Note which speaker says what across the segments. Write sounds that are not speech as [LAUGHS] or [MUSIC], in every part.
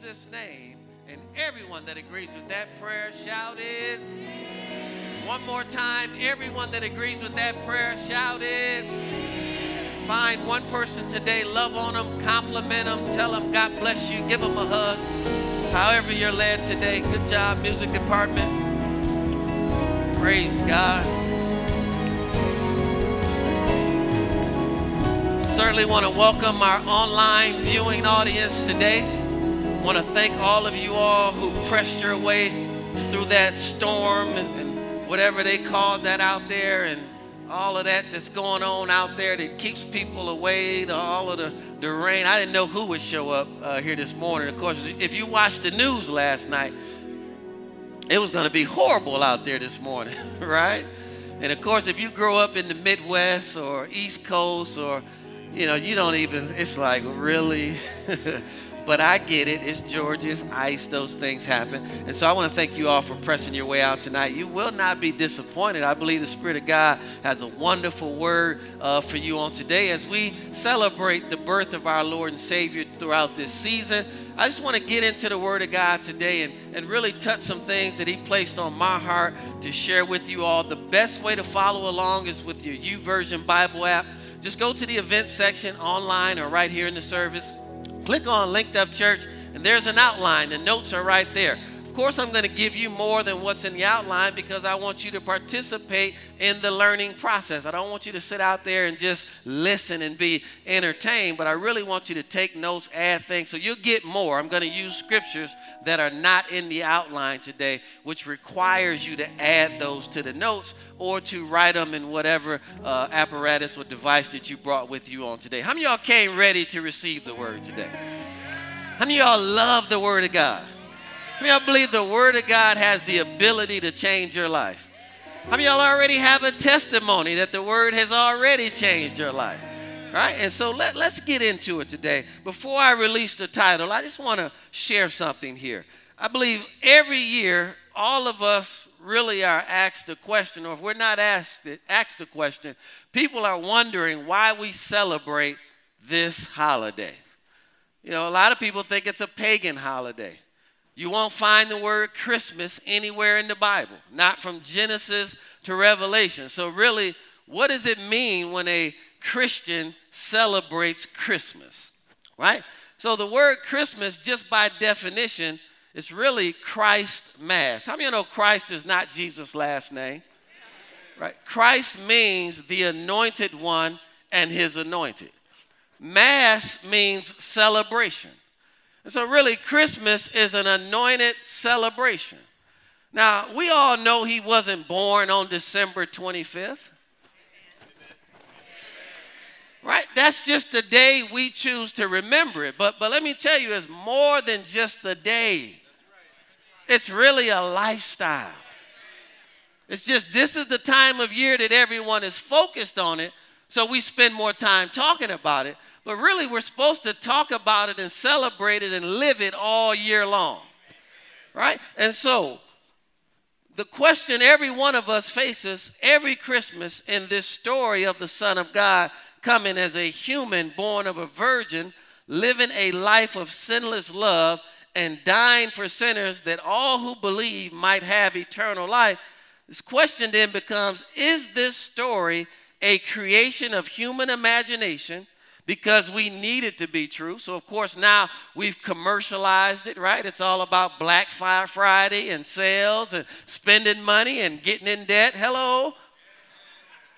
Speaker 1: Jesus' name. And everyone that agrees with that prayer shouted. One more time, everyone that agrees with that prayer shouted. Find one person today, love on them, compliment them, tell them God bless you, give them a hug. However, you're led today. Good job, music department. Praise God. Certainly want to welcome our online viewing audience today. Want to thank all of you all who pressed your way through that storm and, and whatever they called that out there and all of that that's going on out there that keeps people away to all of the, the rain. I didn't know who would show up uh, here this morning. Of course, if you watched the news last night, it was going to be horrible out there this morning, [LAUGHS] right? And of course, if you grow up in the Midwest or East Coast or, you know, you don't even, it's like, really? [LAUGHS] but I get it. It's Georgia's ice. Those things happen. And so I want to thank you all for pressing your way out tonight. You will not be disappointed. I believe the Spirit of God has a wonderful word uh, for you on today as we celebrate the birth of our Lord and Savior throughout this season. I just want to get into the Word of God today and, and really touch some things that He placed on my heart to share with you all. The best way to follow along is with your YouVersion Bible app. Just go to the events section online or right here in the service Click on Linked Up Church, and there's an outline. The notes are right there. Of course, I'm going to give you more than what's in the outline because I want you to participate in the learning process. I don't want you to sit out there and just listen and be entertained, but I really want you to take notes, add things, so you'll get more. I'm going to use scriptures that are not in the outline today, which requires you to add those to the notes or to write them in whatever uh, apparatus or device that you brought with you on today. How many y'all came ready to receive the word today? How many y'all love the word of God? How many y'all believe the word of God has the ability to change your life? How many y'all already have a testimony that the word has already changed your life? Right? And so let, let's get into it today. Before I release the title, I just want to share something here. I believe every year, all of us really are asked the question, or if we're not asked, it, asked the question, people are wondering why we celebrate this holiday. You know, a lot of people think it's a pagan holiday. You won't find the word Christmas anywhere in the Bible, not from Genesis to Revelation. So, really, what does it mean when a Christian celebrates Christmas? Right? So, the word Christmas, just by definition, is really Christ Mass. How many of you know Christ is not Jesus' last name? Right? Christ means the anointed one and his anointed. Mass means celebration. And so, really, Christmas is an anointed celebration. Now, we all know he wasn't born on December 25th. Right? That's just the day we choose to remember it. But, but let me tell you, it's more than just the day, it's really a lifestyle. It's just this is the time of year that everyone is focused on it, so we spend more time talking about it. But really, we're supposed to talk about it and celebrate it and live it all year long. Right? And so, the question every one of us faces every Christmas in this story of the Son of God coming as a human born of a virgin, living a life of sinless love, and dying for sinners that all who believe might have eternal life. This question then becomes Is this story a creation of human imagination? Because we need it to be true. So, of course, now we've commercialized it, right? It's all about Black Friday and sales and spending money and getting in debt. Hello?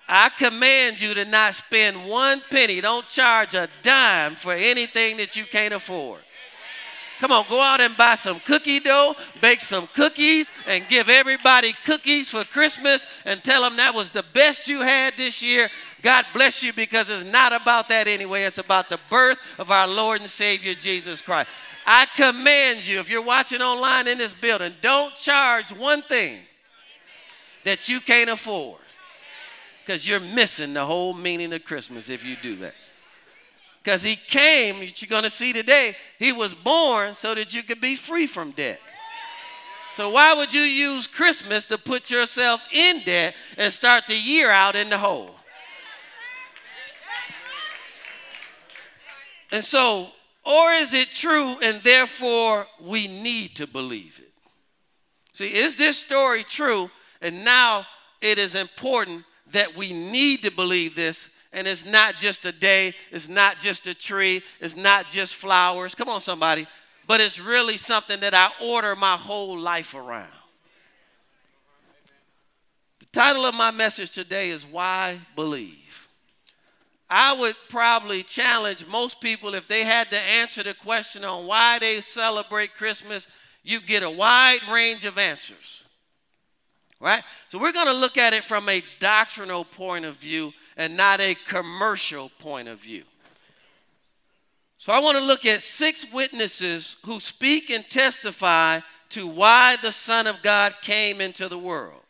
Speaker 1: I command you to not spend one penny. Don't charge a dime for anything that you can't afford. Come on, go out and buy some cookie dough, bake some cookies, and give everybody cookies for Christmas and tell them that was the best you had this year God bless you because it's not about that anyway. It's about the birth of our Lord and Savior Jesus Christ. I command you, if you're watching online in this building, don't charge one thing that you can't afford because you're missing the whole meaning of Christmas if you do that. Because he came, you're going to see today, he was born so that you could be free from debt. So, why would you use Christmas to put yourself in debt and start the year out in the hole? And so Or is it true and therefore we need to believe it? See, is this story true and now it is important that we need to believe this and it's not just a day, it's not just a tree, it's not just flowers. Come on, somebody. But it's really something that I order my whole life around. The title of my message today is Why Believe. I would probably challenge most people if they had to answer the question on why they celebrate Christmas, you get a wide range of answers. Right? So we're going to look at it from a doctrinal point of view and not a commercial point of view. So I want to look at six witnesses who speak and testify to why the Son of God came into the world.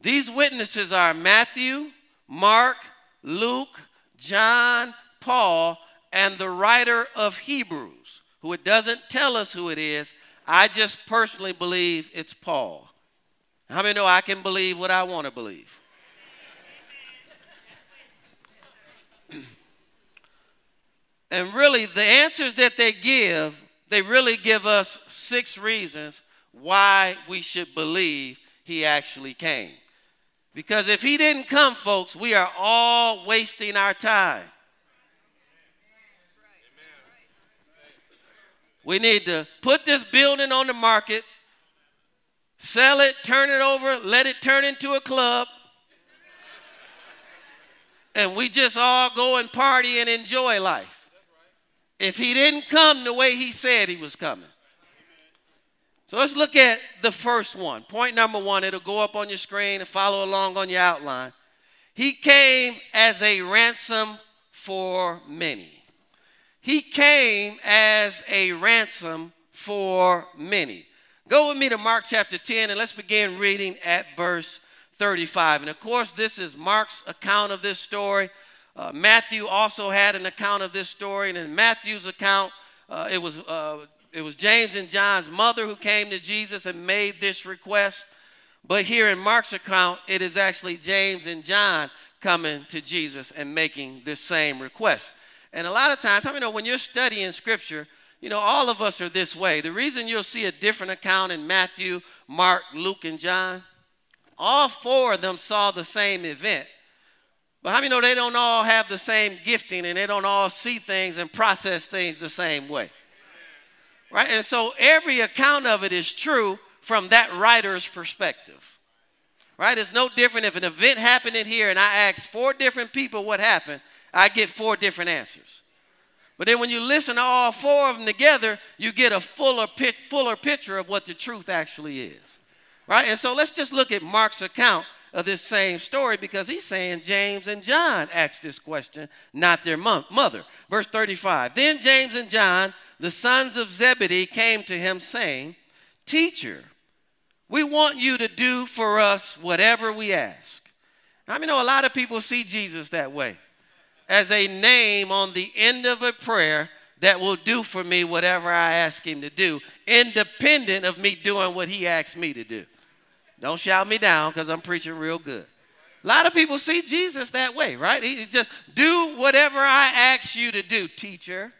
Speaker 1: These witnesses are Matthew, Mark, Luke, John, Paul, and the writer of Hebrews, who it doesn't tell us who it is. I just personally believe it's Paul. How many know I can believe what I want to believe? [CLEARS THROAT] And really, the answers that they give, they really give us six reasons why we should believe he actually came. Because if he didn't come, folks, we are all wasting our time. We need to put this building on the market, sell it, turn it over, let it turn into a club, and we just all go and party and enjoy life if he didn't come the way he said he was coming. So let's look at the first one. Point number one, it'll go up on your screen and follow along on your outline. He came as a ransom for many. He came as a ransom for many. Go with me to Mark chapter 10 and let's begin reading at verse 35. And of course, this is Mark's account of this story. Uh, Matthew also had an account of this story, and in Matthew's account, uh, it, was, uh, it was James and John's mother who came to Jesus and made this request. But here in Mark's account, it is actually James and John coming to Jesus and making this same request. And a lot of times, I mean, you know, when you're studying scripture, you know, all of us are this way. The reason you'll see a different account in Matthew, Mark, Luke, and John, all four of them saw the same event. But how many know they don't all have the same gifting and they don't all see things and process things the same way? Right? And so every account of it is true from that writer's perspective. Right? It's no different if an event happened in here and I ask four different people what happened, I get four different answers. But then when you listen to all four of them together, you get a fuller, fuller picture of what the truth actually is. Right? And so let's just look at Mark's account of this same story because he's saying James and John asked this question, not their mother. Verse 35 Then James and John, the sons of Zebedee, came to him saying, Teacher, we want you to do for us whatever we ask. I mean, know a lot of people see Jesus that way as a name on the end of a prayer that will do for me whatever I ask him to do, independent of me doing what he asks me to do. Don't shout me down because I'm preaching real good. A lot of people see Jesus that way, right? He just do whatever I ask you to do, teacher.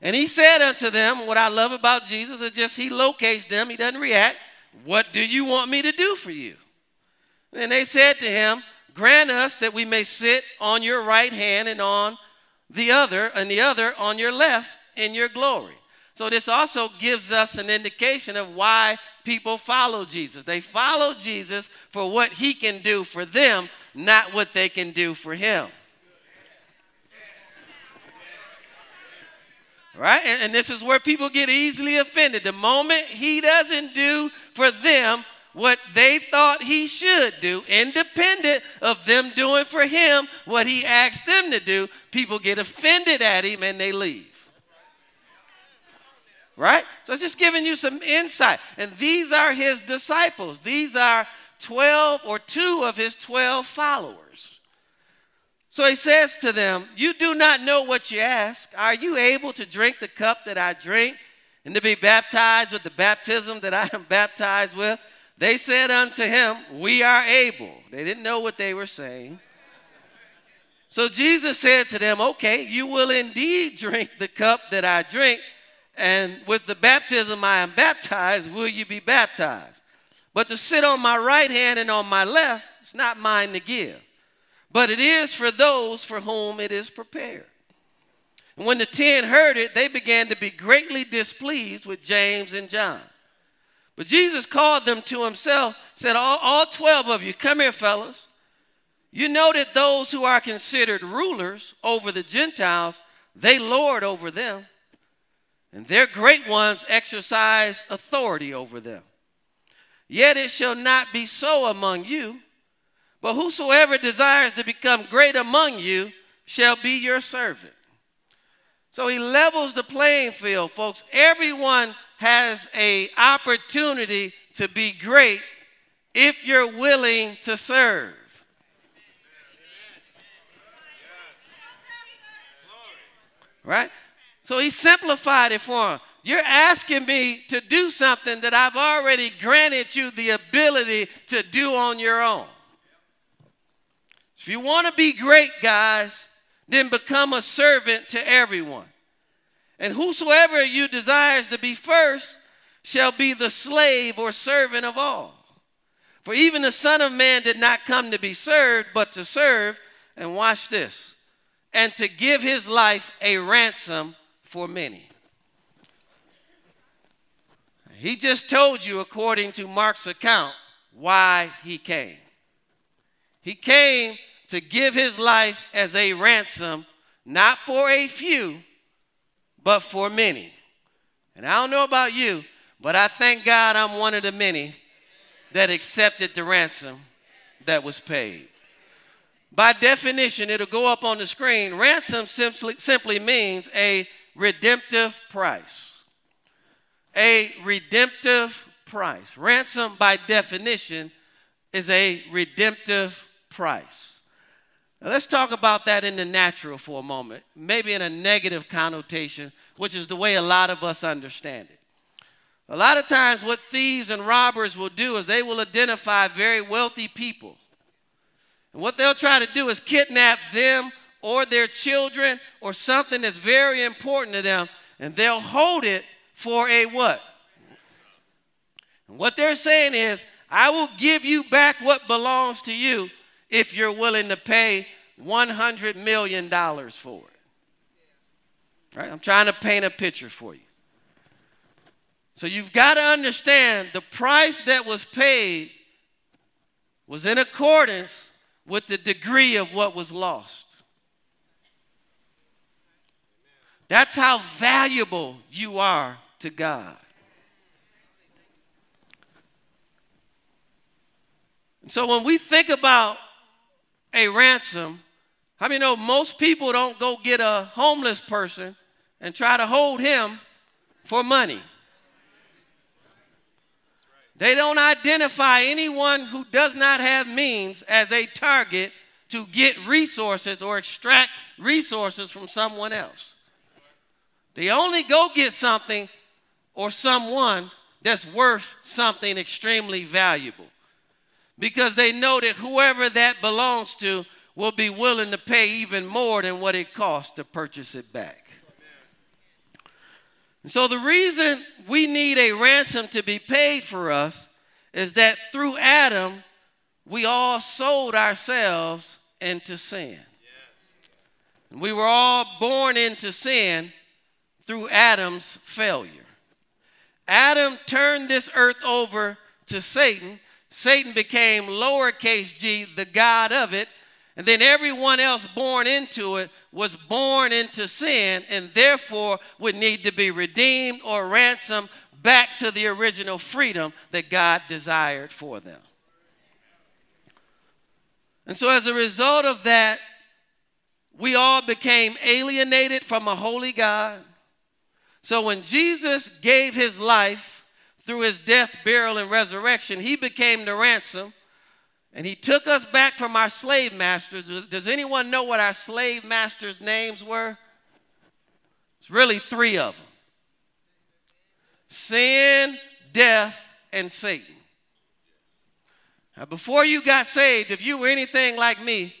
Speaker 1: And he said unto them, What I love about Jesus is just he locates them, he doesn't react. What do you want me to do for you? And they said to him, Grant us that we may sit on your right hand and on the other, and the other on your left in your glory. So this also gives us an indication of why people follow Jesus. They follow Jesus for what he can do for them, not what they can do for him. Right? And, and, this is where people get easily offended. The moment he doesn't do for them what they thought he should do, independent of them doing for him what he asked them to do, people get offended at him and they leave right? So it's just giving you some insight. And these are his disciples. These are 12 or two of his 12 followers. So he says to them, You do not know what you ask. Are you able to drink the cup that I drink and to be baptized with the baptism that I am baptized with? They said unto him, We are able. They didn't know what they were saying. So Jesus said to them, Okay, you will indeed drink the cup that I drink, and with the baptism I am baptized, will you be baptized? But to sit on my right hand and on my left, it's not mine to give, but it is for those for whom it is prepared. And when the ten heard it, they began to be greatly displeased with James and John. But Jesus called them to himself, said, All, all 12 of you, come here, fellas. You know that those who are considered rulers over the Gentiles, they lord over them, and their great ones exercise authority over them. Yet it shall not be so among you, but whosoever desires to become great among you shall be your servant. So he levels the playing field, folks. Everyone has a opportunity to be great if you're willing to serve. Right? So he simplified it for him. You're asking me to do something that I've already granted you the ability to do on your own. If you want to be great, guys, then become a servant to everyone. And whosoever you desires to be first shall be the slave or servant of all. For even the Son of Man did not come to be served, but to serve, and watch this, and to give his life a ransom for many. He just told you, according to Mark's account, why he came. He came to give his life as a ransom, not for a few, but for many. And I don't know about you, but I thank God I'm one of the many that accepted the ransom that was paid. By definition, it'll go up on the screen. Ransom simply, simply means a redemptive price. A redemptive price. Ransom, by definition, is a redemptive price. Now, let's talk about that in the natural for a moment, maybe in a negative connotation, which is the way a lot of us understand it. A lot of times, what thieves and robbers will do is they will identify very wealthy people. And what they'll try to do is kidnap them or their children or something that's very important to them, and they'll hold it for a what? And what they're saying is, I will give you back what belongs to you if you're willing to pay $100 million for it. Right? I'm trying to paint a picture for you. So you've got to understand the price that was paid was in accordance with the degree of what was lost. That's how valuable you are to God. And so when we think about a ransom, how many know most people don't go get a homeless person and try to hold him for money? They don't identify anyone who does not have means as a target to get resources or extract resources from someone else. They only go get something or someone that's worth something extremely valuable because they know that whoever that belongs to will be willing to pay even more than what it costs to purchase it back. And so the reason we need a ransom to be paid for us is that through Adam, we all sold ourselves into sin. We were all born into sin through Adam's failure. Adam turned this earth over to Satan Satan became lowercase g, the God of it. And then everyone else born into it was born into sin and therefore would need to be redeemed or ransomed back to the original freedom that God desired for them. And so, as a result of that, we all became alienated from a holy God. So, when Jesus gave his life through his death, burial, and resurrection, he became the ransom. And he took us back from our slave masters. Does anyone know what our slave masters' names were? It's really three of them sin, death, and Satan. Now, before you got saved, if you were anything like me,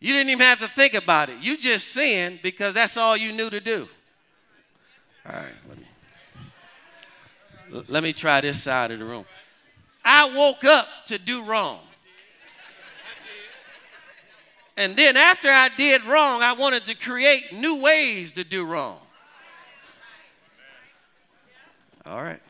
Speaker 1: You didn't even have to think about it. You just sinned because that's all you knew to do. All right, let me let me try this side of the room. I woke up to do wrong. And then after I did wrong, I wanted to create new ways to do wrong. All right.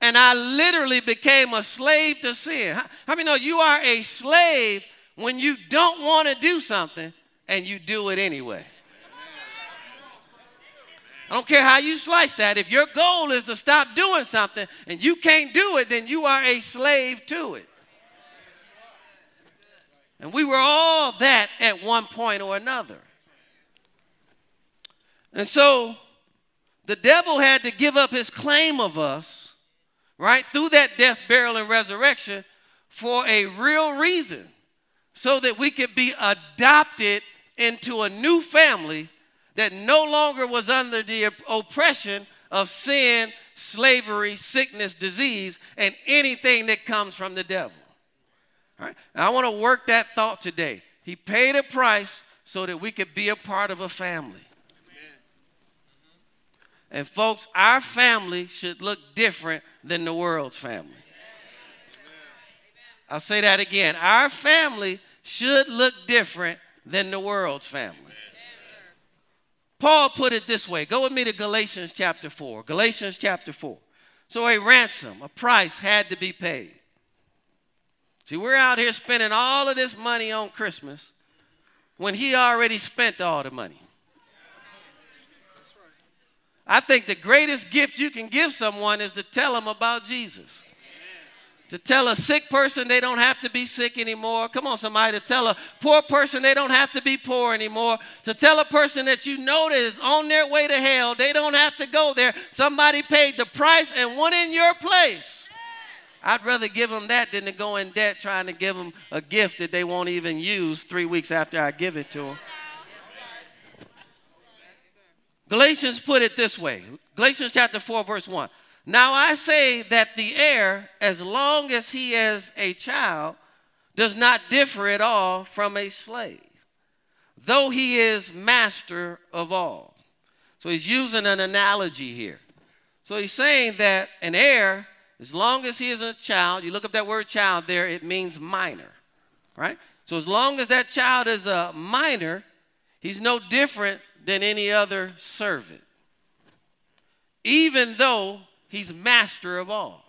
Speaker 1: And I literally became a slave to sin. How, how many know you are a slave when you don't want to do something and you do it anyway? I don't care how you slice that. If your goal is to stop doing something and you can't do it, then you are a slave to it. And we were all that at one point or another. And so the devil had to give up his claim of us, right, through that death, burial, and resurrection for a real reason so that we could be adopted into a new family that no longer was under the oppression of sin, slavery, sickness, disease, and anything that comes from the devil. All right? Now, I want to work that thought today. He paid a price so that we could be a part of a family. And folks, our family should look different than the world's family. I'll say that again. Our family should look different than the world's family. Paul put it this way. Go with me to Galatians chapter 4. Galatians chapter 4. So a ransom, a price had to be paid. See, we're out here spending all of this money on Christmas when he already spent all the money. I think the greatest gift you can give someone is to tell them about Jesus. To tell a sick person they don't have to be sick anymore. Come on, somebody. To tell a poor person they don't have to be poor anymore. To tell a person that you know that is on their way to hell, they don't have to go there. Somebody paid the price and went in your place. I'd rather give them that than to go in debt trying to give them a gift that they won't even use three weeks after I give it to them. Galatians put it this way Galatians chapter 4, verse 1. Now I say that the heir, as long as he is a child, does not differ at all from a slave, though he is master of all. So he's using an analogy here. So he's saying that an heir, as long as he is a child, you look up that word child there, it means minor, right? So as long as that child is a minor, he's no different than any other servant, even though he's master of all.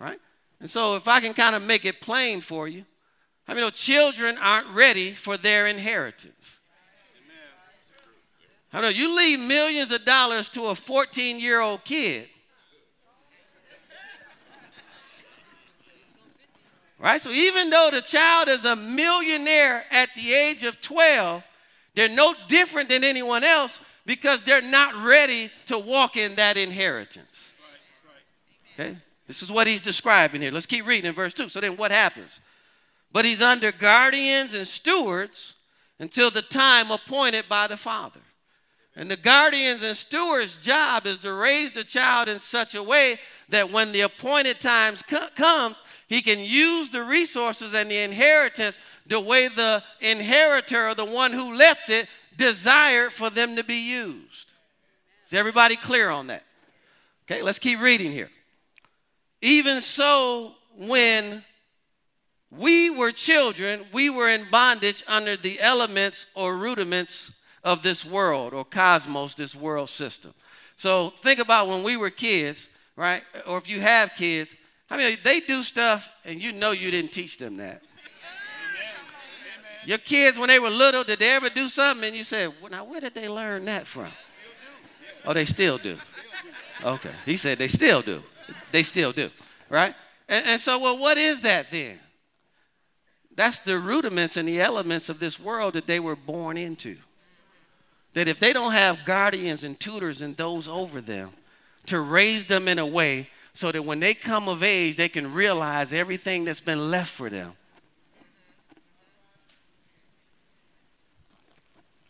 Speaker 1: Right? And so, if I can kind of make it plain for you, I mean, no, children aren't ready for their inheritance. I know you leave millions of dollars to a 14 year old kid. Right? So even though the child is a millionaire at the age of 12, they're no different than anyone else because they're not ready to walk in that inheritance. Okay? This is what he's describing here. Let's keep reading in verse 2. So then what happens? But he's under guardians and stewards until the time appointed by the father. And the guardians and stewards' job is to raise the child in such a way that when the appointed time co- comes, he can use the resources and the inheritance the way the inheritor or the one who left it desired for them to be used. Is everybody clear on that? Okay, let's keep reading here. Even so, when we were children, we were in bondage under the elements or rudiments of this world or cosmos, this world system. So think about when we were kids, right? Or if you have kids, I mean, they do stuff and you know you didn't teach them that. Your kids, when they were little, did they ever do something and you said, well, now where did they learn that from? Oh, they still do. Okay. He said they still do. They still do. Right? And, and so, well, what is that then? That's the rudiments and the elements of this world that they were born into. That if they don't have guardians and tutors and those over them to raise them in a way so that when they come of age, they can realize everything that's been left for them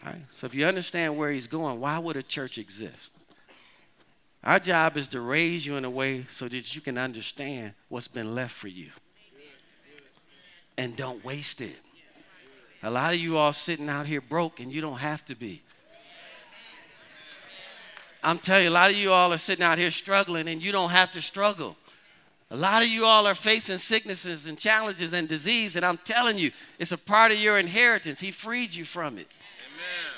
Speaker 1: Right? So if you understand where he's going, why would a church exist? Our job is to raise you in a way so that you can understand what's been left for you. And don't waste it. A lot of you all sitting out here broke and you don't have to be. I'm telling you, a lot of you all are sitting out here struggling and you don't have to struggle. A lot of you all are facing sicknesses and challenges and disease, and I'm telling you, it's a part of your inheritance. He freed you from it. Amen.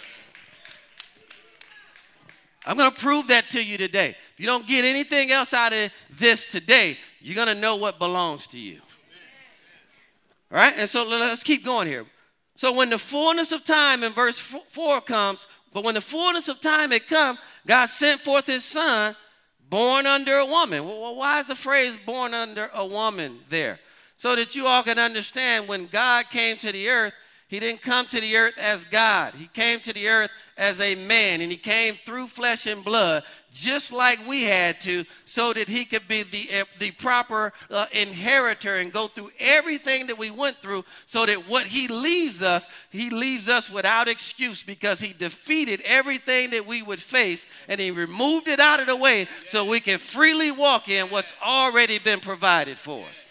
Speaker 1: I'm going to prove that to you today. If you don't get anything else out of this today, you're going to know what belongs to you. All right? And so let's keep going here. So when the fullness of time in verse 4 comes, but when the fullness of time had come, God sent forth his son, born under a woman. Well, why is the phrase born under a woman there? So that you all can understand when God came to the earth, he didn't come to the earth as God. He came to the earth as a man, and he came through flesh and blood, just like we had to, so that he could be the, uh, the proper uh, inheritor and go through everything that we went through, so that what he leaves us, he leaves us without excuse because he defeated everything that we would face, and he removed it out of the way so we can freely walk in what's already been provided for us.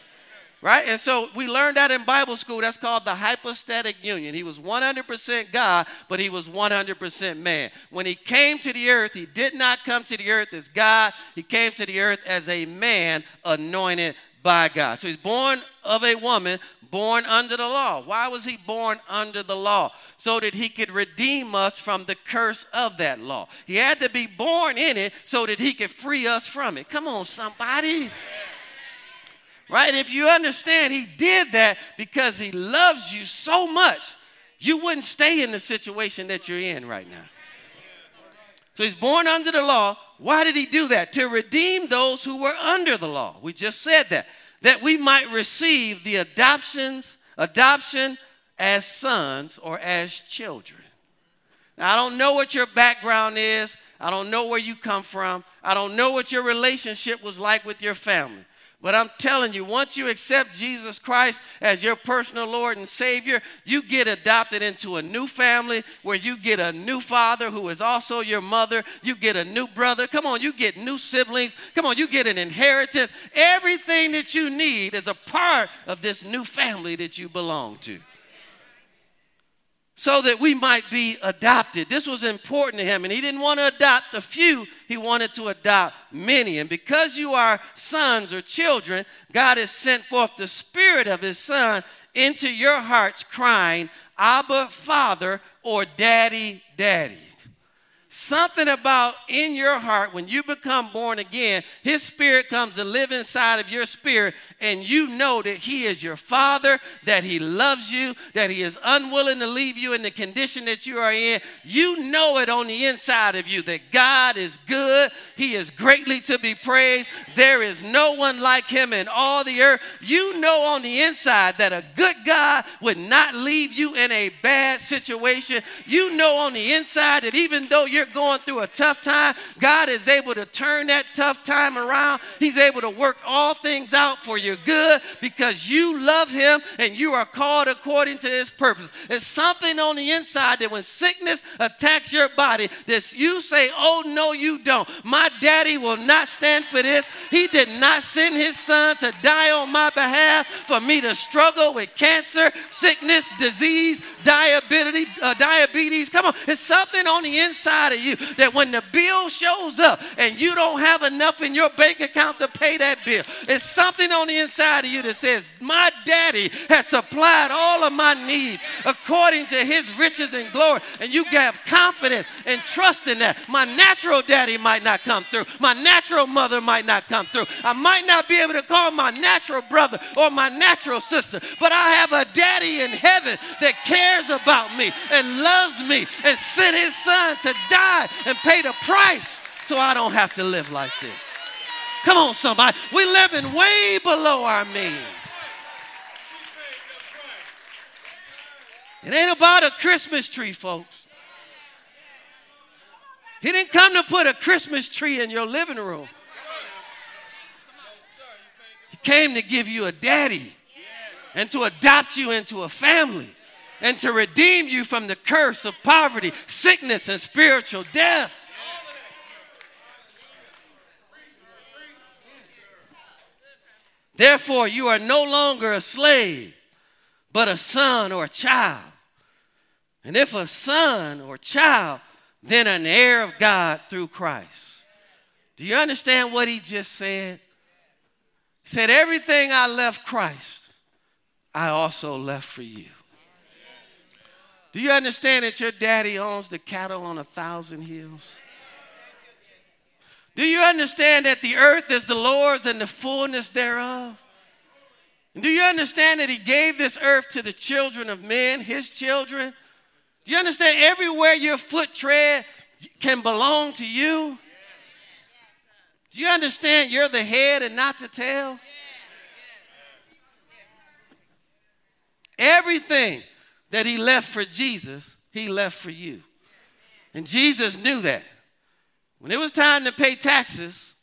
Speaker 1: Right? And so we learned that in Bible school. That's called the hypostatic union. He was 100% God, but he was 100% man. When he came to the earth, he did not come to the earth as God, he came to the earth as a man anointed by God. So he's born of a woman, born under the law. Why was he born under the law? So that he could redeem us from the curse of that law. He had to be born in it so that he could free us from it. Come on, somebody right? If you understand, he did that because he loves you so much, you wouldn't stay in the situation that you're in right now. So he's born under the law. Why did he do that? To redeem those who were under the law. We just said that. That we might receive the adoptions, adoption as sons or as children. Now, I don't know what your background is. I don't know where you come from. I don't know what your relationship was like with your family. But I'm telling you, once you accept Jesus Christ as your personal Lord and Savior, you get adopted into a new family where you get a new father who is also your mother. You get a new brother. Come on, you get new siblings. Come on, you get an inheritance. Everything that you need is a part of this new family that you belong to so that we might be adopted. This was important to him, and he didn't want to adopt a few, he wanted to adopt many. And because you are sons or children, God has sent forth the Spirit of His Son into your hearts, crying, Abba, Father, or Daddy, Daddy. Something about in your heart when you become born again, His Spirit comes to live inside of your spirit, and you know that He is your Father, that He loves you, that He is unwilling to leave you in the condition that you are in. You know it on the inside of you that God is good, He is greatly to be praised. There is no one like Him in all the earth. You know on the inside that a good God would not leave you in a bad situation. You know on the inside that even though you're going through a tough time, God is able to turn that tough time around. He's able to work all things out for your good because you love Him and you are called according to His purpose. It's something on the inside that when sickness attacks your body, that you say, Oh, no, you don't. My daddy will not stand for this. He did not send His Son to die on my behalf for me to struggle with cancer, sickness, disease, diabetes, uh, diabetes. Come on, it's something on the inside of you that when the bill shows up and you don't have enough in your bank account to pay that bill, it's something on the inside of you that says, My daddy has supplied all of my needs according to his riches and glory. And you have confidence and trust in that. My natural daddy might not come through, my natural mother might not come through. I might not be able to call my natural brother or my natural sister, but I have a daddy in heaven that cares cares about me and loves me and sent his son to die and paid the price so I don't have to live like this. Come on, somebody. We're living way below our means. It ain't about a Christmas tree, folks. He didn't come to put a Christmas tree in your living room. He came to give you a daddy and to adopt you into a family and to redeem you from the curse of poverty, sickness, and spiritual death. Therefore, you are no longer a slave, but a son or a child. And if a son or child, then an heir of God through Christ. Do you understand what he just said? He said, Everything I left Christ, I also left for you. Do you understand that your daddy owns the cattle on a thousand hills? Do you understand that the earth is the Lord's and the fullness thereof? And do you understand that He gave this earth to the children of men, His children? Do you understand everywhere your foot tread can belong to you? Do you understand you're the head and not the tail? Everything that he left for Jesus, he left for you. And Jesus knew that. When it was time to pay taxes,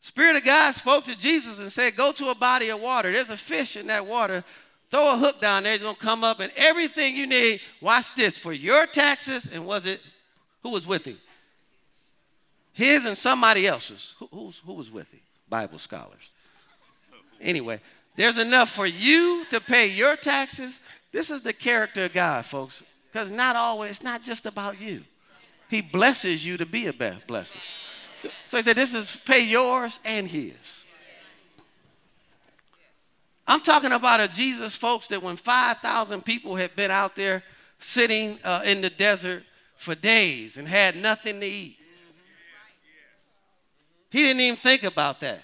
Speaker 1: Spirit of God spoke to Jesus and said, Go to a body of water. There's a fish in that water. Throw a hook down there. It's going to come up, and everything you need, watch this, for your taxes. And was it, who was with him? His and somebody else's. Who, who was with him? Bible scholars. Anyway, there's enough for you to pay your taxes. This is the character of God, folks. Because not always, it's not just about you. He blesses you to be a blessing. So, so he said, This is pay yours and his. I'm talking about a Jesus, folks, that when 5,000 people had been out there sitting uh, in the desert for days and had nothing to eat, he didn't even think about that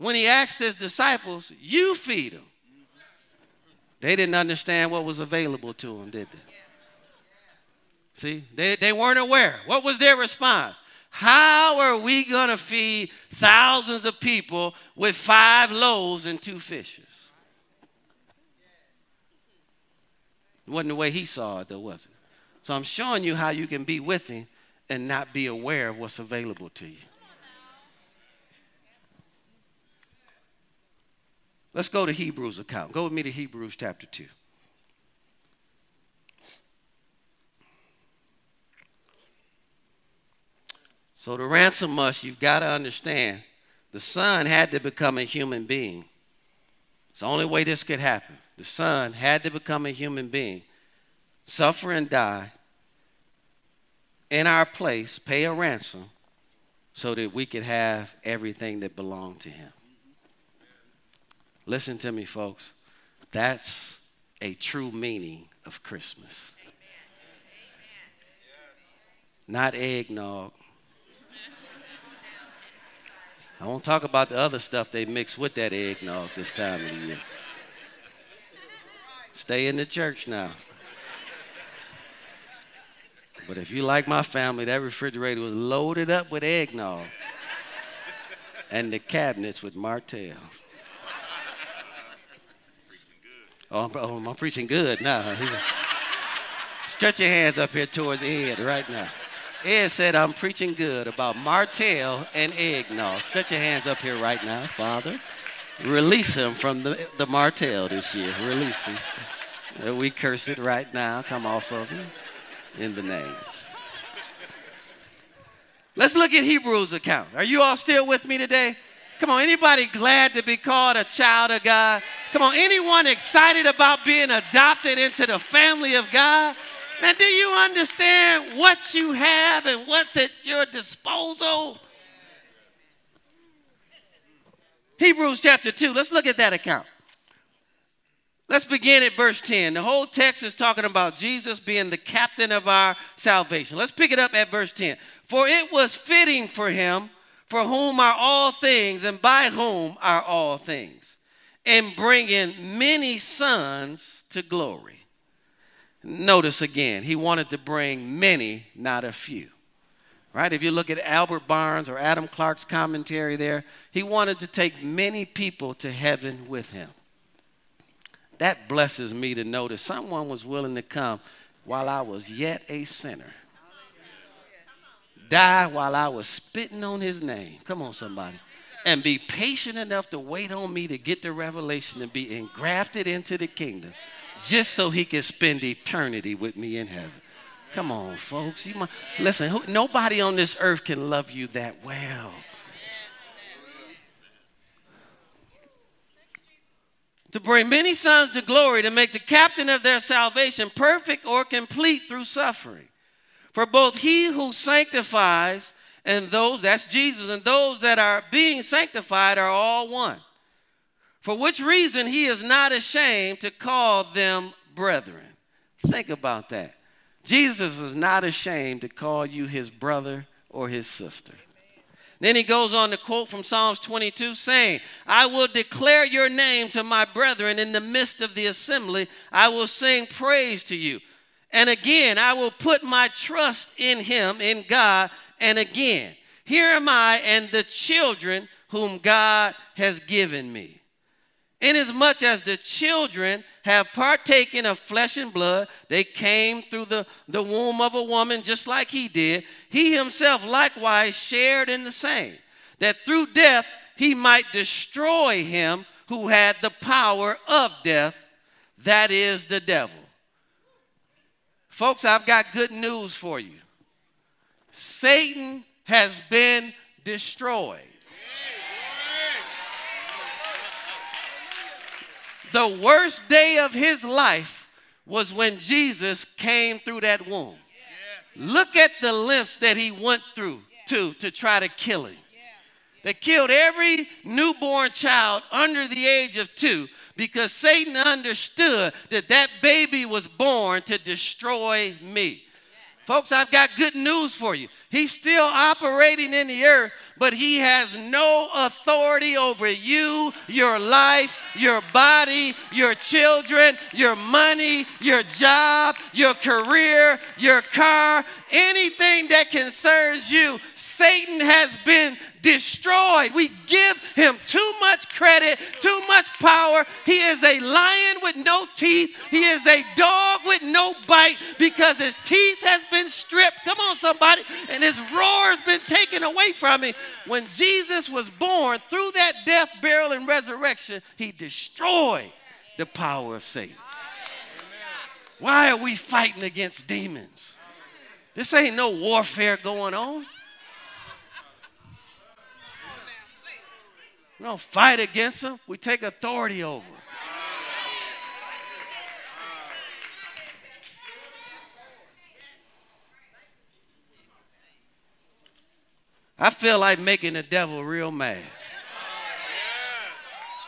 Speaker 1: when he asked his disciples, You feed them. They didn't understand what was available to them, did they? See, they, they weren't aware. What was their response? How are we going to feed thousands of people with five loaves and two fishes? It wasn't the way he saw it, though, was it? So I'm showing you how you can be with him and not be aware of what's available to you. Let's go to Hebrews account. Go with me to Hebrews chapter 2. So, to ransom us, you've got to understand the Son had to become a human being. It's the only way this could happen. The Son had to become a human being, suffer and die in our place, pay a ransom, so that we could have everything that belonged to Him. Listen to me, folks. That's a true meaning of Christmas. Not eggnog. I won't talk about the other stuff they mix with that eggnog this time of the year. Stay in the church now. But if you like my family, that refrigerator was loaded up with eggnog and the cabinets with Martell. Oh, I'm, oh, I'm preaching good now. Stretch your hands up here towards Ed right now. Ed said, I'm preaching good about Martell and eggnog. Stretch your hands up here right now, Father. Release him from the, the Martell this year. Release him. We curse it right now. Come off of him in the name. Let's look at Hebrews account. Are you all still with me today? Come on, anybody glad to be called a child of God? Come on, anyone excited about being adopted into the family of God? Man, do you understand what you have and what's at your disposal? Hebrews chapter 2, let's look at that account. Let's begin at verse 10. The whole text is talking about Jesus being the captain of our salvation. Let's pick it up at verse 10. For it was fitting for him, for whom are all things, and by whom are all things and bringing many sons to glory. Notice again, he wanted to bring many, not a few. Right? If you look at Albert Barnes or Adam Clarke's commentary there, he wanted to take many people to heaven with him. That blesses me to know that someone was willing to come while I was yet a sinner. Die while I was spitting on his name. Come on, somebody and be patient enough to wait on me to get the revelation and be engrafted into the kingdom just so he can spend eternity with me in heaven. Come on, folks. You might, listen, who, nobody on this earth can love you that well. to bring many sons to glory, to make the captain of their salvation perfect or complete through suffering. For both he who sanctifies and those, that's Jesus, and those that are being sanctified are all one. For which reason he is not ashamed to call them brethren. Think about that. Jesus is not ashamed to call you his brother or his sister. Then he goes on to quote from Psalms 22 saying, I will declare your name to my brethren in the midst of the assembly. I will sing praise to you. And again, I will put my trust in him, in God. And again, here am I and the children whom God has given me. Inasmuch as the children have partaken of flesh and blood, they came through the, the womb of a woman just like he did. He himself likewise shared in the same, that through death he might destroy him who had the power of death, that is the devil. Folks, I've got good news for you. Satan has been destroyed. The worst day of his life was when Jesus came through that womb. Look at the lengths that he went through to, to try to kill him. They killed every newborn child under the age of two because Satan understood that that baby was born to destroy me. Folks, I've got good news for you. He's still operating in the earth, but he has no authority over you, your life, your body, your children, your money, your job, your career, your car, anything that concerns you. Satan has been destroyed. We give him too much credit, too much power. He is a lion with no teeth. He is a dog with no bite because his teeth has been stripped. Come on, somebody. And his roar has been taken away from him. When Jesus was born, through that death, burial, and resurrection, he destroyed the power of Satan. Why are we fighting against demons? This ain't no warfare going on. We don't fight against them, we take authority over. I feel like making the devil real mad.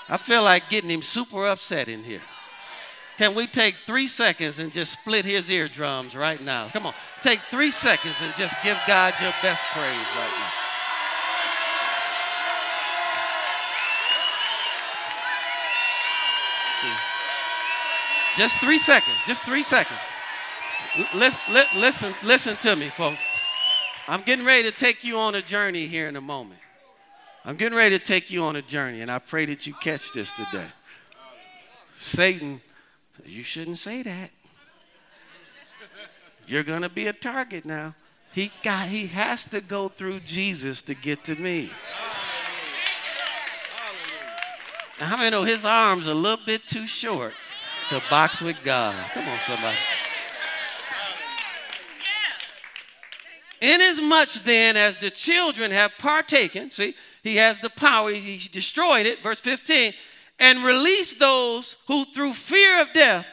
Speaker 1: I feel like getting him super upset in here. Can we take three seconds and just split his eardrums right now? Come on, take three seconds and just give God your best praise right now. Just three seconds. Just three seconds. Listen, listen, listen to me, folks. I'm getting ready to take you on a journey here in a moment. I'm getting ready to take you on a journey, and I pray that you catch this today. Satan, you shouldn't say that. You're gonna be a target now. He got he has to go through Jesus to get to me. How many know his arms a little bit too short to box with God. Come on, somebody. Inasmuch then as the children have partaken, see, he has the power, he destroyed it, verse 15, and released those who through fear of death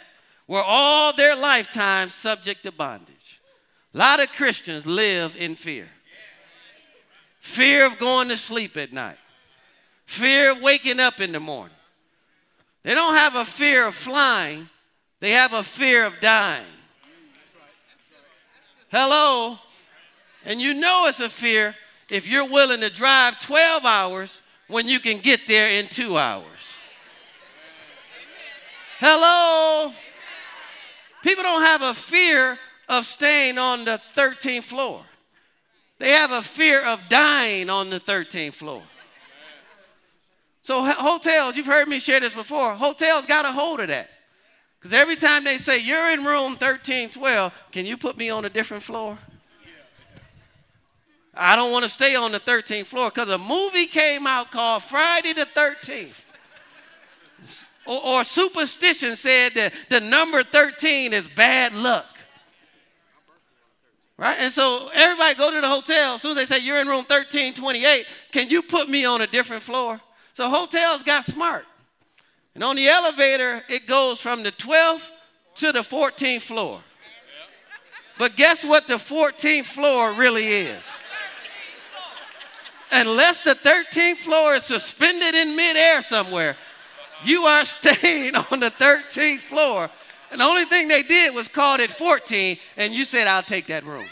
Speaker 1: were all their lifetime subject to bondage. A lot of Christians live in fear. Fear of going to sleep at night. Fear of waking up in the morning. They don't have a fear of flying, they have a fear of dying. Hello? And you know it's a fear if you're willing to drive 12 hours when you can get there in two hours. Hello? People don't have a fear of staying on the 13th floor. They have a fear of dying on the 13th floor. So hotels, you've heard me share this before. Hotels got a hold of that. Because every time they say, you're in room 1312, can you put me on a different floor? I don't want to stay on the 13th floor because a movie came out called Friday the 13th. Or, or, superstition said that the number 13 is bad luck. Right? And so everybody go to the hotel. As soon as they say, you're in room 1328, can you put me on a different floor? So hotels got smart. And on the elevator, it goes from the 12th to the 14th floor. But guess what the 14th floor really is? Unless the 13th floor is suspended in midair somewhere, you are staying [LAUGHS] on the 13th floor. And the only thing they did was called it 14, and you said, I'll take that room.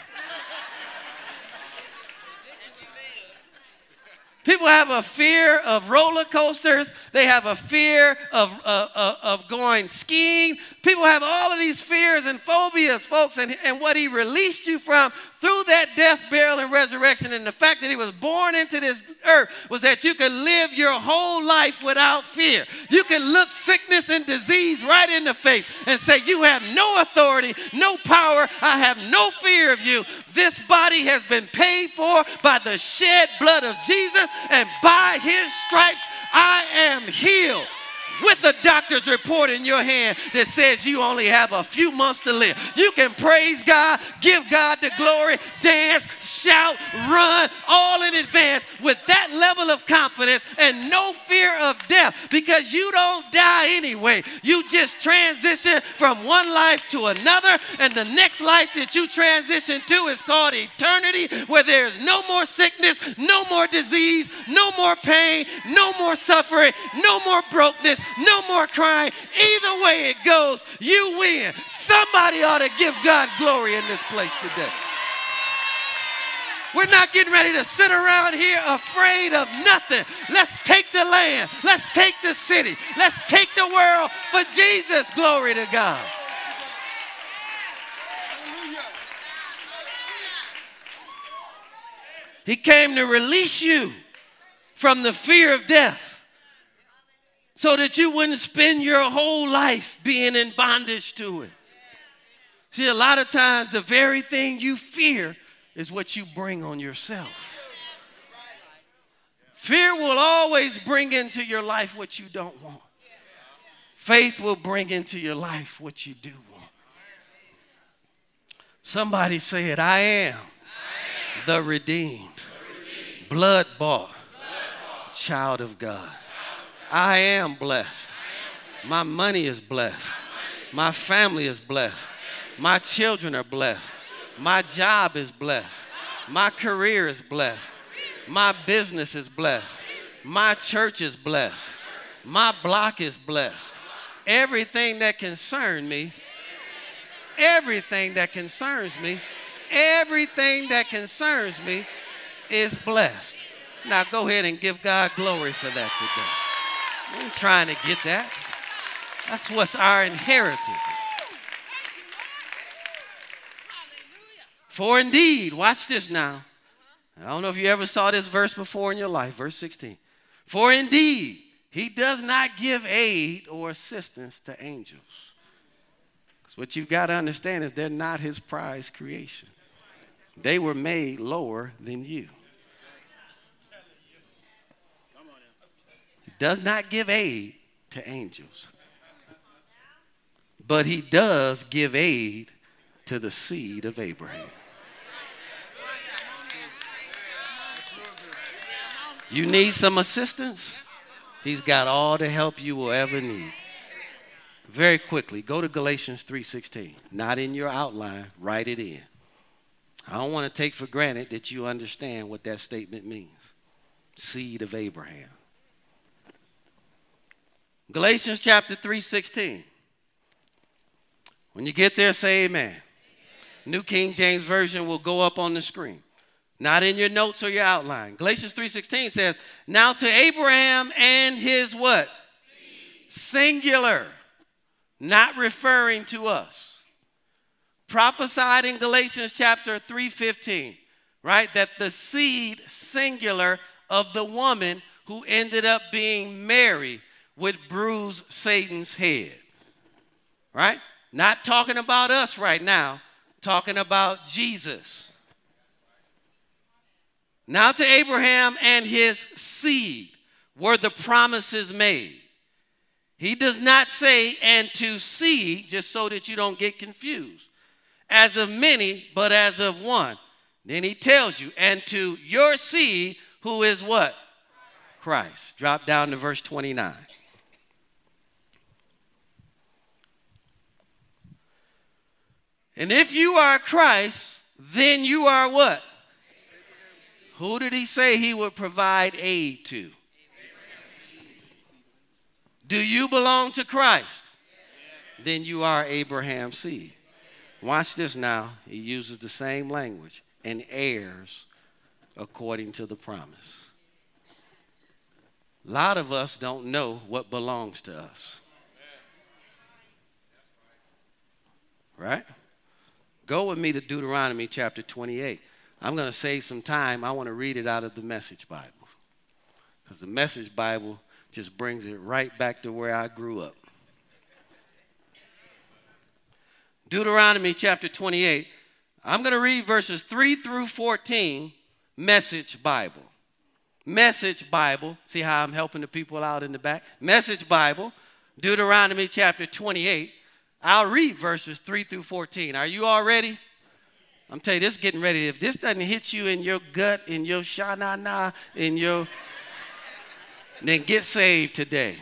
Speaker 1: People have a fear of roller coasters. They have a fear of, uh, uh, of going skiing. People have all of these fears and phobias, folks. And, and what he released you from through that death, burial, and resurrection, and the fact that he was born into this earth, was that you could live your whole life without fear. You can look sickness and disease right in the face and say, You have no authority, no power. I have no fear of you. This body has been paid for by the shed blood of Jesus, and by his stripes I am healed with a doctor's report in your hand that says you only have a few months to live. You can praise God, give God the glory, dance, shout, run, all in advance with that level of confidence and no fear of death because you don't die anyway. You just transition from one life to another, and the next life that you transition to is called eternity, where there is no more sickness, no more disease, no more pain, no more suffering, no more brokenness, no more crying. Either way it goes, you win. Somebody ought to give God glory in this place today. We're not getting ready to sit around here afraid of nothing. Let's take the land. Let's take the city. Let's take the world for Jesus. Glory to God. He came to release you from the fear of death so that you wouldn't spend your whole life being in bondage to it. See, a lot of times the very thing you fear is what you bring on yourself. Fear will always bring into your life what you don't want. Faith will bring into your life what you do want. Somebody say it I am, the redeemed, blood bought, child of God. I am blessed. My money is blessed. My family is blessed. My children are blessed. My job is blessed. My career is blessed. My business is blessed. My church is blessed. My block is blessed. Everything that concerns me, everything that concerns me, everything that concerns me is blessed. Now go ahead and give God glory for that today. I'm trying to get that. That's what's our inheritance. For indeed, watch this now. I don't know if you ever saw this verse before in your life, verse 16. For indeed, he does not give aid or assistance to angels. Because what you've got to understand is they're not his prize creation, they were made lower than you. He does not give aid to angels, but he does give aid to the seed of Abraham. You need some assistance? He's got all the help you will ever need. Very quickly, go to Galatians 3:16. Not in your outline, write it in. I don't want to take for granted that you understand what that statement means. Seed of Abraham. Galatians chapter 3:16. When you get there, say amen. New King James Version will go up on the screen not in your notes or your outline. Galatians 3:16 says, "Now to Abraham and his what? Seed. Singular, not referring to us. Prophesied in Galatians chapter 3:15, right? That the seed singular of the woman who ended up being Mary would bruise Satan's head. Right? Not talking about us right now, talking about Jesus. Now to Abraham and his seed were the promises made. He does not say, and to seed, just so that you don't get confused, as of many, but as of one. Then he tells you, and to your seed, who is what? Christ. Drop down to verse 29. And if you are Christ, then you are what? Who did he say he would provide aid to? Do you belong to Christ? Then you are Abraham's seed. Watch this now. He uses the same language and heirs according to the promise. A lot of us don't know what belongs to us. Right? Go with me to Deuteronomy chapter 28. I'm going to save some time. I want to read it out of the Message Bible. Because the Message Bible just brings it right back to where I grew up. Deuteronomy chapter 28. I'm going to read verses 3 through 14, Message Bible. Message Bible. See how I'm helping the people out in the back? Message Bible, Deuteronomy chapter 28. I'll read verses 3 through 14. Are you all ready? I'm telling you, this is getting ready. If this doesn't hit you in your gut, in your sha-na-na, in your, then get saved today.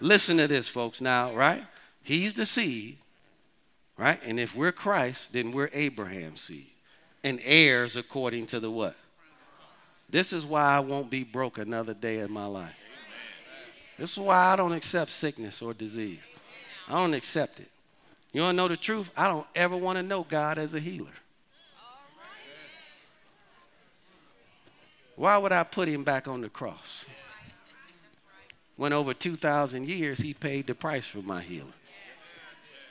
Speaker 1: Listen to this, folks, now, right? He's the seed, right? And if we're Christ, then we're Abraham's seed and heirs according to the what? This is why I won't be broke another day in my life. This is why I don't accept sickness or disease. I don't accept it. You want to know the truth? I don't ever want to know God as a healer. Why would I put him back on the cross? When over 2,000 years he paid the price for my healing.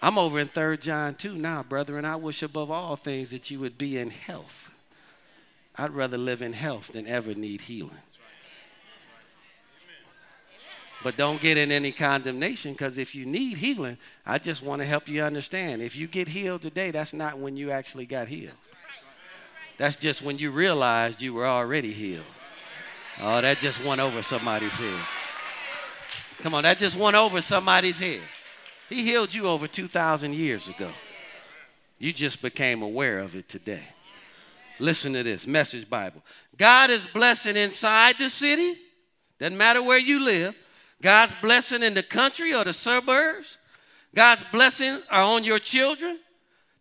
Speaker 1: I'm over in 3 John 2 now, brethren. I wish above all things that you would be in health. I'd rather live in health than ever need healing. But don't get in any condemnation because if you need healing, I just want to help you understand. If you get healed today, that's not when you actually got healed. That's just when you realized you were already healed. Oh, that just went over somebody's head. Come on, that just went over somebody's head. He healed you over 2,000 years ago. You just became aware of it today. Listen to this message Bible. God is blessing inside the city. Doesn't matter where you live. God's blessing in the country or the suburbs. God's blessing are on your children,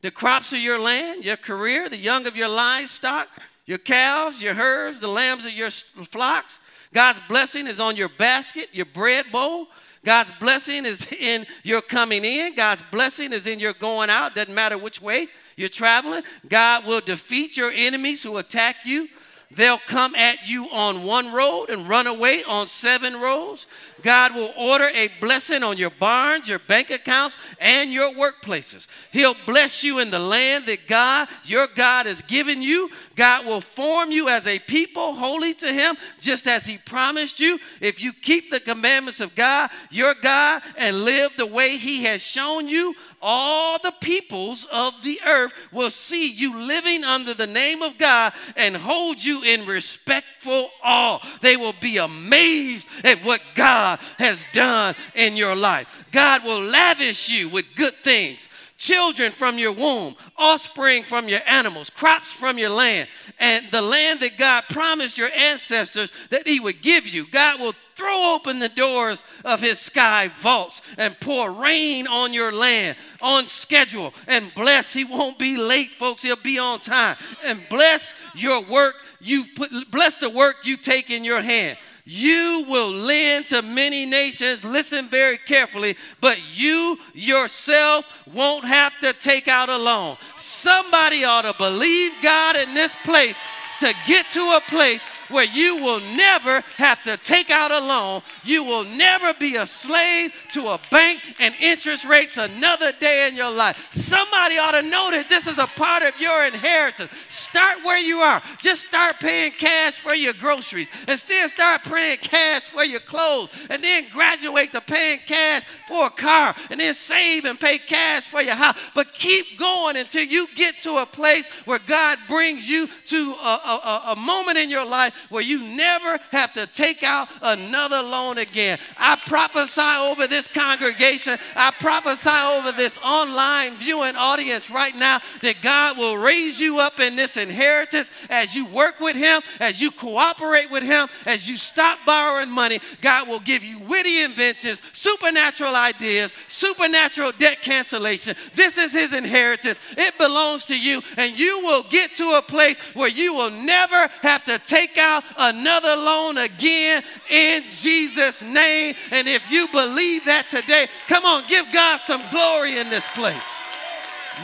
Speaker 1: the crops of your land, your career, the young of your livestock, your calves, your herds, the lambs of your flocks. God's blessing is on your basket, your bread bowl. God's blessing is [LAUGHS] in your coming in. God's blessing is in your going out. Doesn't matter which way you're traveling. God will defeat your enemies who attack you. They'll come at you on one road and run away on seven roads. God will order a blessing on your barns, your bank accounts, and your workplaces. He'll bless you in the land that God, your God, has given you. God will form you as a people holy to Him, just as He promised you. If you keep the commandments of God, your God, and live the way He has shown you, all the peoples of the earth will see you living under the name of God and hold you in respectful awe. They will be amazed at what God has done in your life. God will lavish you with good things children from your womb, offspring from your animals, crops from your land, and the land that God promised your ancestors that He would give you. God will throw open the doors of His sky vaults and pour rain on your land on schedule and bless. He won't be late, folks. He'll be on time. And bless your work you put, bless the work you take in your hand. You will lend to many nations. Listen very carefully, but you yourself won't have to take out a loan. Somebody ought to believe God in this place to get to a place where you will never have to take out a loan. You will never be a slave to a bank and interest rates another day in your life. Somebody ought to know that this is a part of your inheritance. Start where you are. Just start paying cash for your groceries and then start paying cash for your clothes and then graduate to paying cash for a car and then save and pay cash for your house. But keep going until you get to a place where God brings you to a, a, a moment in your life life where you never have to take out another loan again. I prophesy over this congregation, I prophesy over this online viewing audience right now that God will raise you up in this inheritance as you work with Him, as you cooperate with Him, as you stop borrowing money. God will give you witty inventions, supernatural ideas, supernatural debt cancellation. This is His inheritance. It belongs to you, and you will get to a place where you will never have to take out another loan again in Jesus' name. And if you believe that today, come on, give God some glory in this place.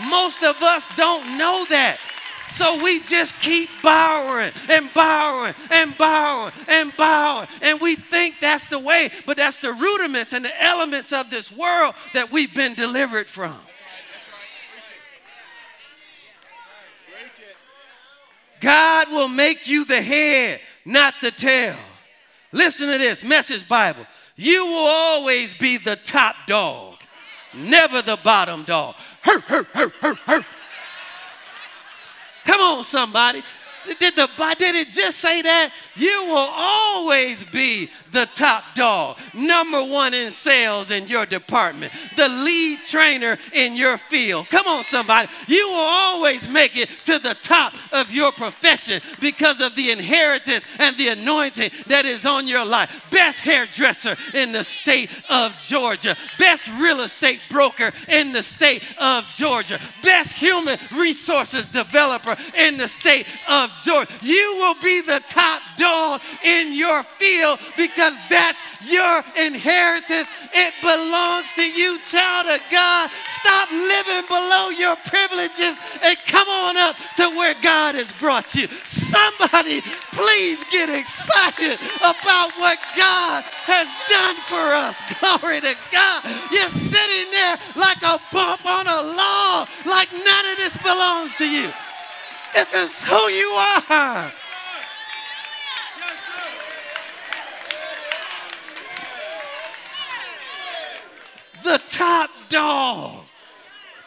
Speaker 1: Most of us don't know that. So we just keep borrowing and borrowing and borrowing and borrowing. And we think that's the way, but that's the rudiments and the elements of this world that we've been delivered from. God will make you the head, not the tail. Listen to this message Bible. You will always be the top dog, never the bottom dog. Hurt, hurt, hurt, hurt, hurt. Come on, somebody. Did, the, did it just say that? You will always be the top dog, number one in sales in your department, the lead trainer in your field. Come on, somebody. You will always make it to the top of your profession because of the inheritance and the anointing that is on your life. Best hairdresser in the state of Georgia, best real estate broker in the state of Georgia, best human resources developer in the state of Georgia. You will be the top dog in your field because that's your inheritance. It belongs to you, child of God. Stop living below your privileges and come on up to where God has brought you. Somebody, please get excited about what God has done for us. [LAUGHS] Glory to God. You're sitting there like a bump on a log, like none of this belongs to you. This is who you are. The top dog.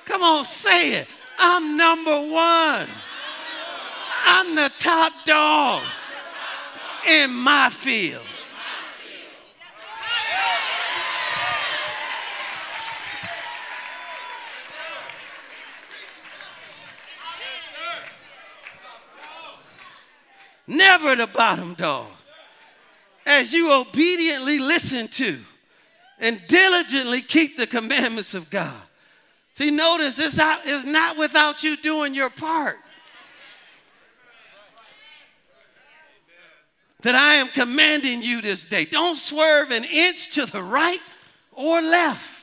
Speaker 1: Come on, say it. I'm number one. I'm the top dog in my field. Never the bottom dog. As you obediently listen to and diligently keep the commandments of God. See, notice it's not, it's not without you doing your part. That I am commanding you this day. Don't swerve an inch to the right or left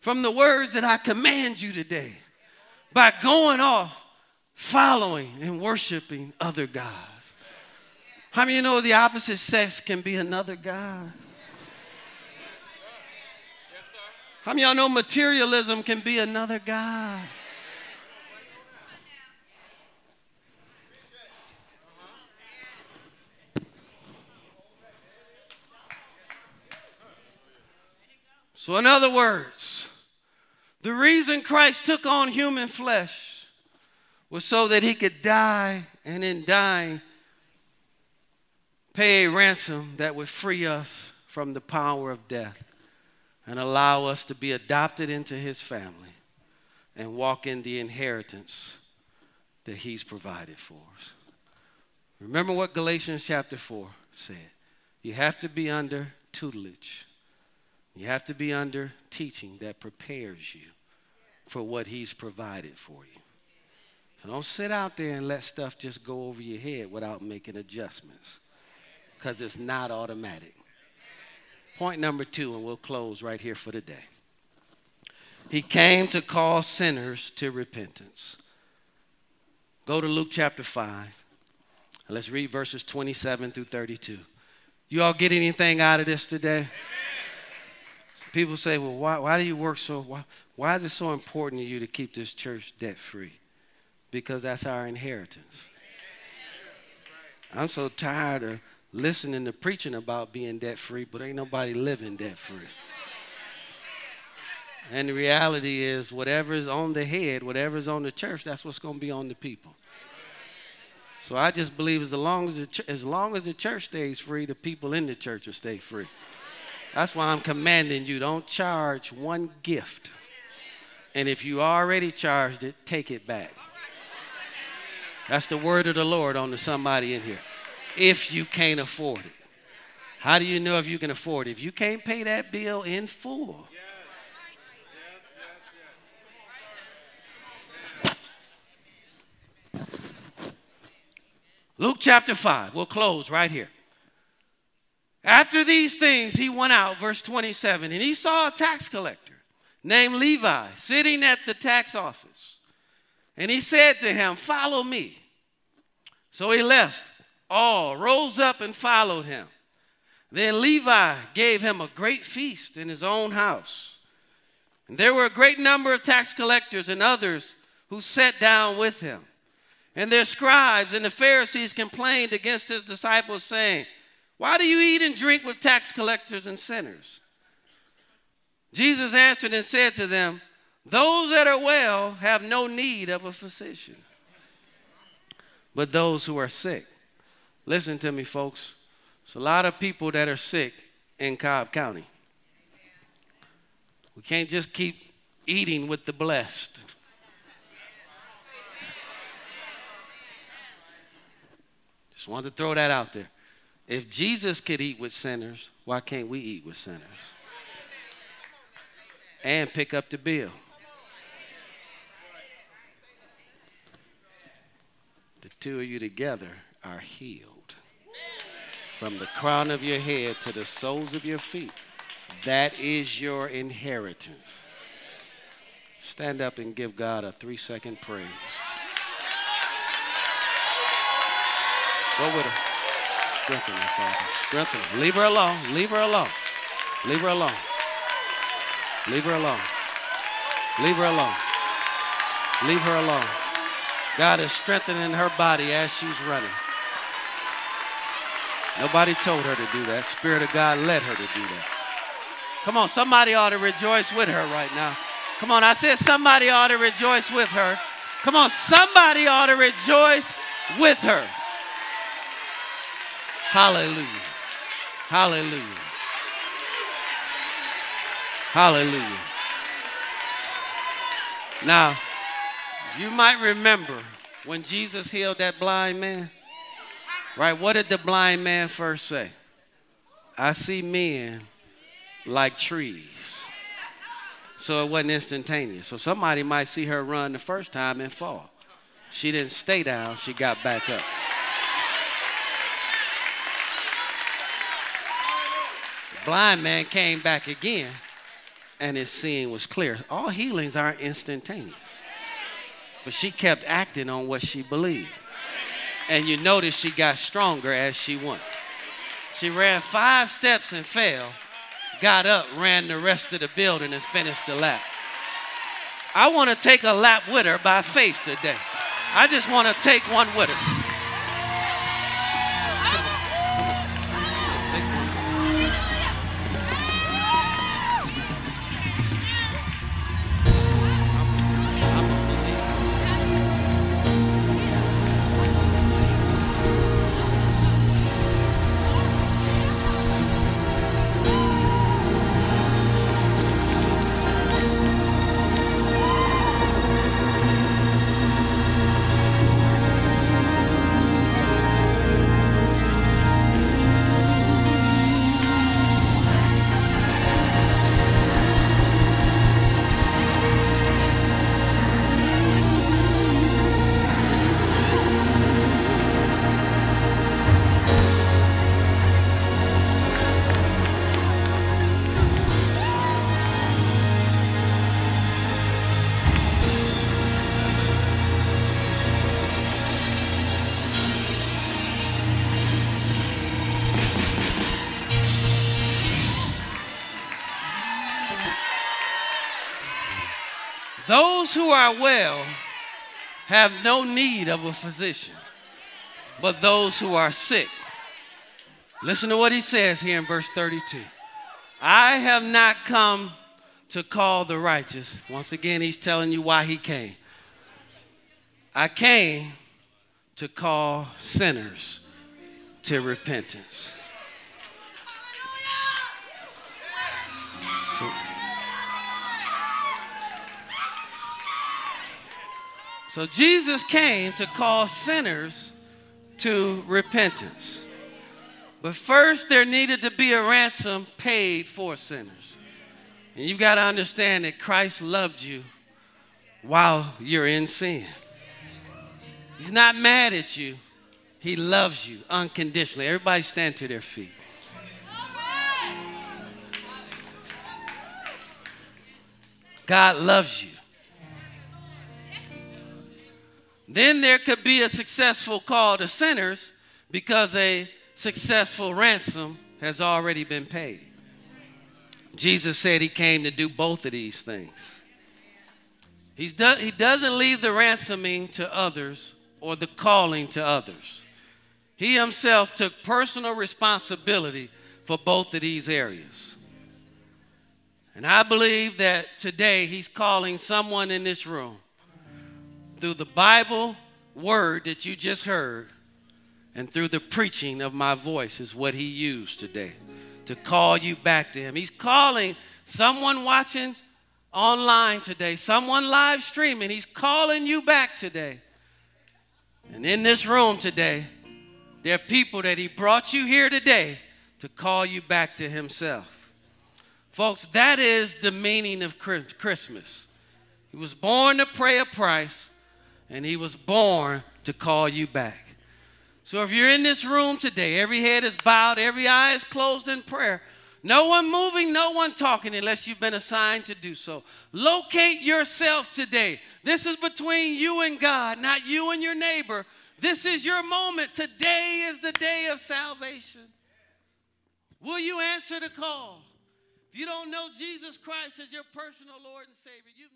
Speaker 1: from the words that I command you today by going off following and worshiping other gods. How many you know the opposite sex can be another God? How many y'all know materialism can be another God? So, in other words, the reason Christ took on human flesh was so that he could die and in dying pay a ransom that would free us from the power of death and allow us to be adopted into his family and walk in the inheritance that he's provided for us. Remember what Galatians chapter 4 said. You have to be under tutelage. You have to be under teaching that prepares you for what he's provided for you. So don't sit out there and let stuff just go over your head without making adjustments because it's not automatic. Point number two, and we'll close right here for today. He came to call sinners to repentance. Go to Luke chapter 5. Let's read verses 27 through 32. You all get anything out of this today? People say, well, why, why do you work so? Why, why is it so important to you to keep this church debt free? Because that's our inheritance. I'm so tired of listening to preaching about being debt free, but ain't nobody living debt free. And the reality is, whatever is on the head, whatever is on the church, that's what's going to be on the people.
Speaker 2: So I just believe as long as the, as long as the church stays free, the people in the church will stay free. That's why I'm commanding you don't charge one gift. And if you already charged it, take it back. That's the word of the Lord on to somebody in here. If you can't afford it. How do you know if you can afford it? If you can't pay that bill in full, Luke chapter 5. We'll close right here. After these things, he went out, verse 27, and he saw a tax collector named Levi sitting at the tax office. And he said to him, Follow me. So he left all, rose up, and followed him. Then Levi gave him a great feast in his own house. And there were a great number of tax collectors and others who sat down with him. And their scribes and the Pharisees complained against his disciples, saying, Why do you eat and drink with tax collectors and sinners? Jesus answered and said to them, Those that are well have no need of a physician, but those who are sick. Listen to me, folks. There's a lot of people that are sick in Cobb County. We can't just keep eating with the blessed. Just wanted to throw that out there. If Jesus could eat with sinners, why can't we eat with sinners? And pick up the bill. The two of you together are healed. From the crown of your head to the soles of your feet. That is your inheritance. Stand up and give God a three second praise. Go with her. Strengthen her, Father. Strengthen her. Leave her alone. Leave her alone. Leave her alone. Leave her alone. Leave her alone. Leave her alone. God is strengthening her body as she's running. Nobody told her to do that. Spirit of God led her to do that. Come on, somebody ought to rejoice with her right now. Come on, I said somebody ought to rejoice with her. Come on, somebody ought to rejoice with her. Hallelujah. Hallelujah. Hallelujah. Now, you might remember when Jesus healed that blind man. Right? What did the blind man first say? I see men like trees. So it wasn't instantaneous. So somebody might see her run the first time and fall. She didn't stay down, she got back up. The blind man came back again and his seeing was clear. All healings aren't instantaneous. But she kept acting on what she believed. And you notice she got stronger as she went. She ran five steps and fell, got up, ran the rest of the building, and finished the lap. I want to take a lap with her by faith today. I just want to take one with her. Who are well have no need of a physician, but those who are sick. Listen to what he says here in verse 32. I have not come to call the righteous. Once again, he's telling you why he came. I came to call sinners to repentance. So Jesus came to call sinners to repentance. But first, there needed to be a ransom paid for sinners. And you've got to understand that Christ loved you while you're in sin. He's not mad at you, He loves you unconditionally. Everybody stand to their feet. God loves you. Then there could be a successful call to sinners because a successful ransom has already been paid. Jesus said he came to do both of these things. He's do, he doesn't leave the ransoming to others or the calling to others. He himself took personal responsibility for both of these areas. And I believe that today he's calling someone in this room through the Bible word that you just heard and through the preaching of my voice is what he used today to call you back to him. He's calling someone watching online today, someone live streaming. He's calling you back today. And in this room today, there are people that he brought you here today to call you back to himself. Folks, that is the meaning of Christmas. He was born to pay a price and he was born to call you back. So if you're in this room today, every head is bowed, every eye is closed in prayer. No one moving, no one talking unless you've been assigned to do so. Locate yourself today. This is between you and God, not you and your neighbor. This is your moment. Today is the day of salvation. Will you answer the call? If you don't know Jesus Christ as your personal Lord and Savior, never